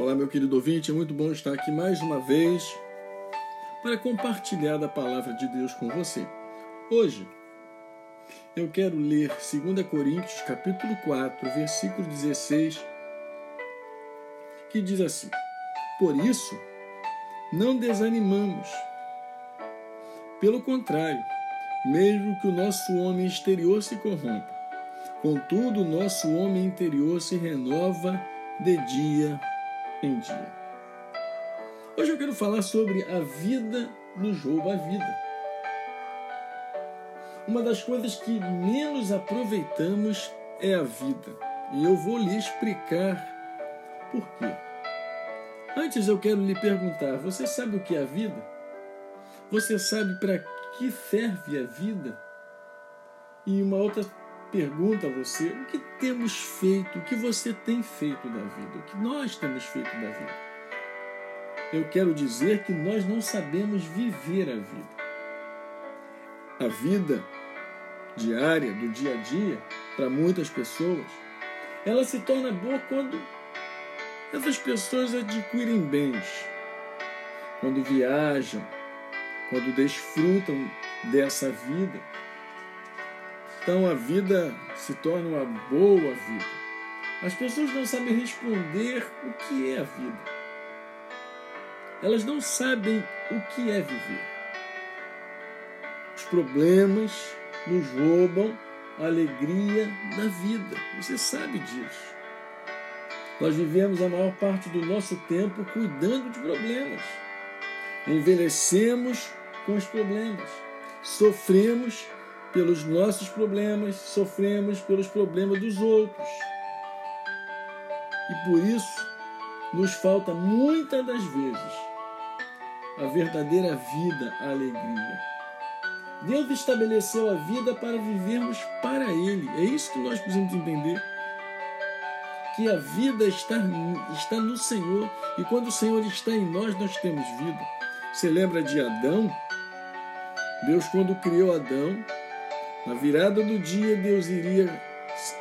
Olá, meu querido ouvinte, é muito bom estar aqui mais uma vez para compartilhar da palavra de Deus com você. Hoje eu quero ler 2 Coríntios, capítulo 4, versículo 16, que diz assim: Por isso, não desanimamos. Pelo contrário, mesmo que o nosso homem exterior se corrompa, contudo, o nosso homem interior se renova de dia em dia. Hoje eu quero falar sobre a vida no jogo, a vida. Uma das coisas que menos aproveitamos é a vida. E eu vou lhe explicar por quê. Antes eu quero lhe perguntar: você sabe o que é a vida? Você sabe para que serve a vida? E uma outra pergunta a você: o que temos feito, o que você tem feito da vida, o que nós temos feito da vida? Eu quero dizer que nós não sabemos viver a vida. A vida diária, do dia a dia, para muitas pessoas, ela se torna boa quando essas pessoas adquirem bens, quando viajam, quando desfrutam dessa vida então a vida se torna uma boa vida. As pessoas não sabem responder o que é a vida. Elas não sabem o que é viver. Os problemas nos roubam a alegria da vida. Você sabe disso. Nós vivemos a maior parte do nosso tempo cuidando de problemas. Envelhecemos com os problemas. Sofremos pelos nossos problemas, sofremos pelos problemas dos outros. E por isso nos falta muitas das vezes a verdadeira vida, a alegria. Deus estabeleceu a vida para vivermos para Ele. É isso que nós precisamos entender. Que a vida está, está no Senhor. E quando o Senhor está em nós, nós temos vida. Você lembra de Adão? Deus, quando criou Adão, na virada do dia, Deus iria,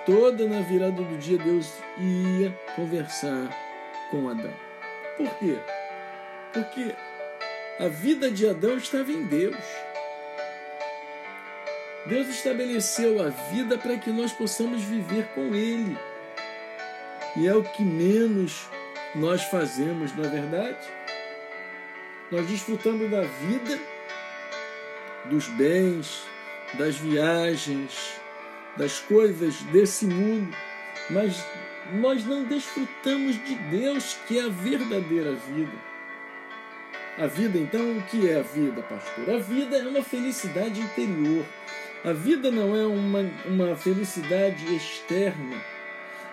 toda na virada do dia, Deus ia conversar com Adão. Por quê? Porque a vida de Adão estava em Deus. Deus estabeleceu a vida para que nós possamos viver com Ele. E é o que menos nós fazemos, não é verdade? Nós desfrutamos da vida, dos bens, das viagens, das coisas desse mundo, mas nós não desfrutamos de Deus, que é a verdadeira vida. A vida, então, o que é a vida, pastor? A vida é uma felicidade interior. A vida não é uma, uma felicidade externa.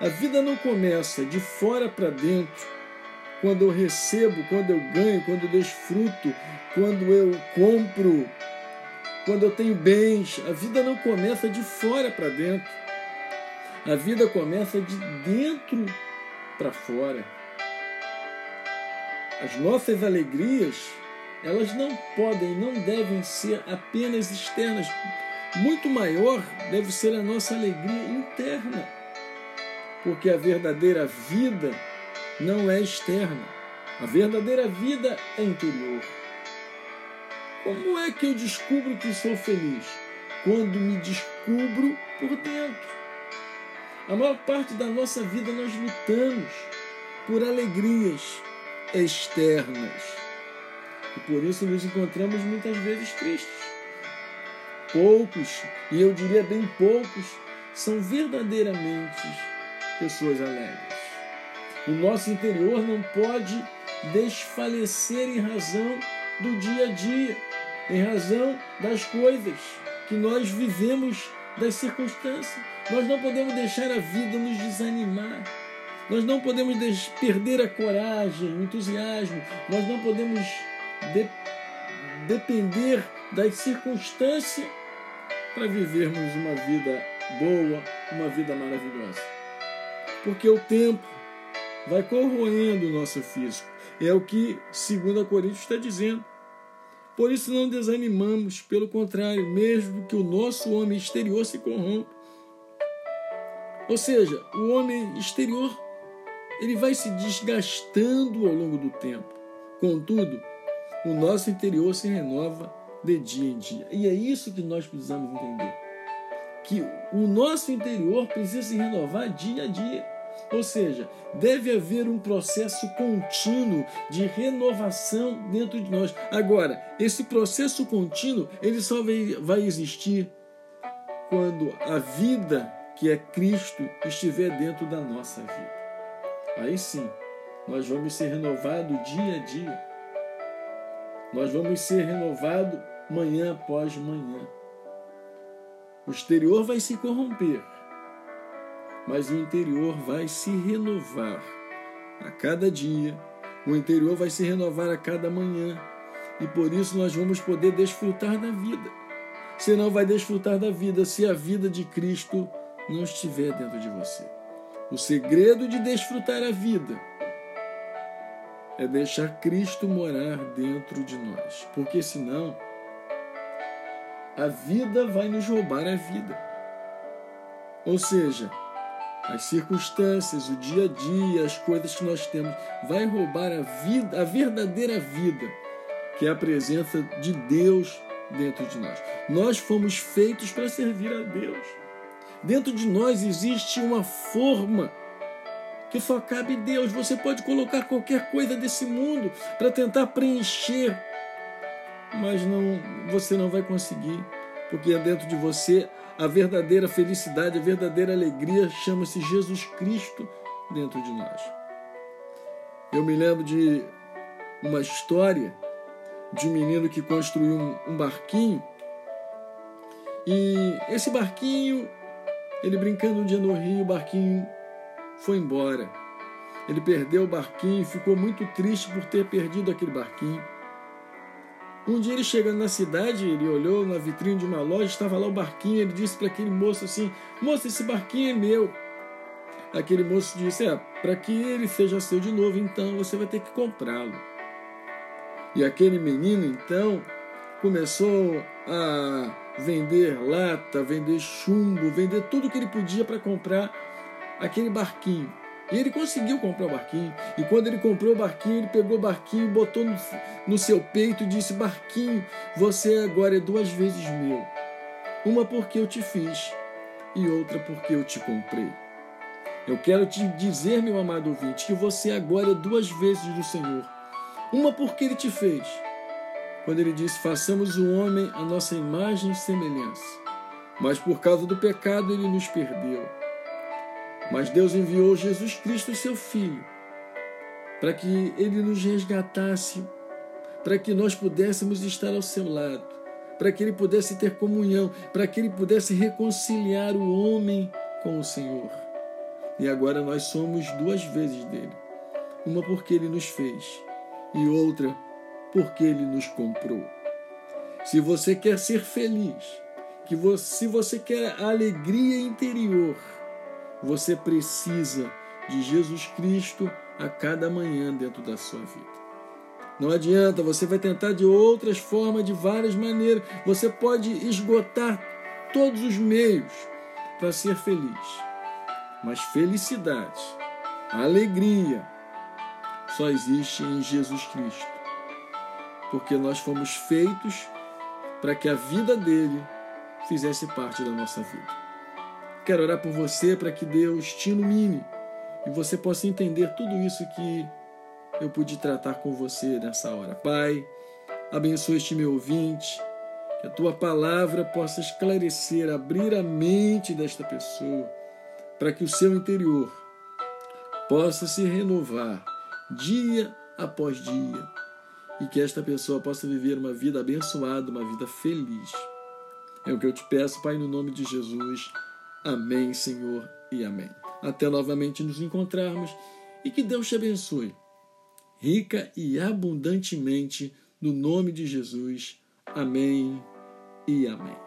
A vida não começa de fora para dentro, quando eu recebo, quando eu ganho, quando eu desfruto, quando eu compro, quando eu tenho bens. A vida não começa de fora para dentro. A vida começa de dentro para fora. As nossas alegrias, elas não podem, não devem ser apenas externas. Muito maior deve ser a nossa alegria interna. Porque a verdadeira vida não é externa. A verdadeira vida é interior. Como é que eu descubro que sou feliz? Quando me descubro por dentro. A maior parte da nossa vida nós lutamos por alegrias externas. E por isso nos encontramos muitas vezes tristes. Poucos, e eu diria bem poucos, são verdadeiramente pessoas alegres. O nosso interior não pode desfalecer em razão do dia a dia em razão das coisas que nós vivemos, das circunstâncias. Nós não podemos deixar a vida nos desanimar. Nós não podemos perder a coragem, o entusiasmo. Nós não podemos de depender das circunstâncias para vivermos uma vida boa, uma vida maravilhosa. Porque o tempo vai corroendo o nosso físico. É o que 2 Coríntios está dizendo. Por isso não desanimamos, pelo contrário, mesmo que o nosso homem exterior se corrompa. Ou seja, o homem exterior ele vai se desgastando ao longo do tempo. Contudo, o nosso interior se renova de dia em dia. E é isso que nós precisamos entender. Que o nosso interior precisa se renovar dia a dia. Ou seja, deve haver um processo contínuo de renovação dentro de nós. Agora, esse processo contínuo, ele só vai existir quando a vida que é Cristo estiver dentro da nossa vida. Aí sim, nós vamos ser renovados dia a dia. Nós vamos ser renovados manhã após manhã. O exterior vai se corromper, mas o interior vai se renovar a cada dia. O interior vai se renovar a cada manhã. E por isso nós vamos poder desfrutar da vida. Você não vai desfrutar da vida se a vida de Cristo não estiver dentro de você. O segredo de desfrutar a vida é deixar Cristo morar dentro de nós, porque senão a vida vai nos roubar a vida. Ou seja, as circunstâncias, o dia a dia, as coisas que nós temos, vai roubar a vida, a verdadeira vida, que é a presença de Deus dentro de nós. Nós fomos feitos para servir a Deus. Dentro de nós existe uma forma que só cabe Deus. Você pode colocar qualquer coisa desse mundo para tentar preencher, mas não, você não vai conseguir, porque dentro de você a verdadeira felicidade, a verdadeira alegria chama-se Jesus Cristo dentro de nós. Eu me lembro de uma história de um menino que construiu um, barquinho e esse barquinho ele brincando um dia no rio, o barquinho foi embora. Ele perdeu o barquinho e ficou muito triste por ter perdido aquele barquinho. Um dia ele chegando na cidade, ele olhou na vitrine de uma loja, estava lá o barquinho, ele disse para aquele moço assim: "Moço, esse barquinho é meu". Aquele moço disse: "É, para que ele seja seu de novo, então você vai ter que comprá-lo". E aquele menino então começou a vender lata, vender chumbo, vender tudo que ele podia para comprar aquele barquinho. E ele conseguiu comprar o barquinho. E quando ele comprou o barquinho, ele pegou o barquinho, botou no, no seu peito e disse: Barquinho, você agora é duas vezes meu. Uma porque eu te fiz e outra porque eu te comprei. Eu quero te dizer, meu amado ouvinte, que você agora é duas vezes do Senhor. Uma porque ele te fez quando ele disse: Façamos o homem a nossa imagem e semelhança. Mas por causa do pecado ele nos perdeu. Mas Deus enviou Jesus Cristo, seu Filho, para que ele nos resgatasse, para que nós pudéssemos estar ao seu lado, para que ele pudesse ter comunhão, para que ele pudesse reconciliar o homem com o Senhor. E agora nós somos duas vezes dele. Uma porque ele nos fez e outra porque ele nos comprou. Se você quer ser feliz, que você, se você quer alegria interior, você precisa de Jesus Cristo a cada manhã dentro da sua vida. Não adianta, você vai tentar de outras formas, de várias maneiras. Você pode esgotar todos os meios para ser feliz. Mas felicidade, alegria, só existe em Jesus Cristo porque nós fomos feitos para que a vida dele fizesse parte da nossa vida. Quero orar por você para que Deus te ilumine e você possa entender tudo isso que eu pude tratar com você nessa hora. Pai, abençoe este meu ouvinte, que a tua palavra possa esclarecer, abrir a mente desta pessoa, para que o seu interior possa se renovar dia após dia e que esta pessoa possa viver uma vida abençoada, uma vida feliz. É o que eu te peço, Pai, no nome de Jesus. Amém, Senhor, e amém. Até novamente nos encontrarmos e que Deus te abençoe, rica e abundantemente, no nome de Jesus. Amém e amém.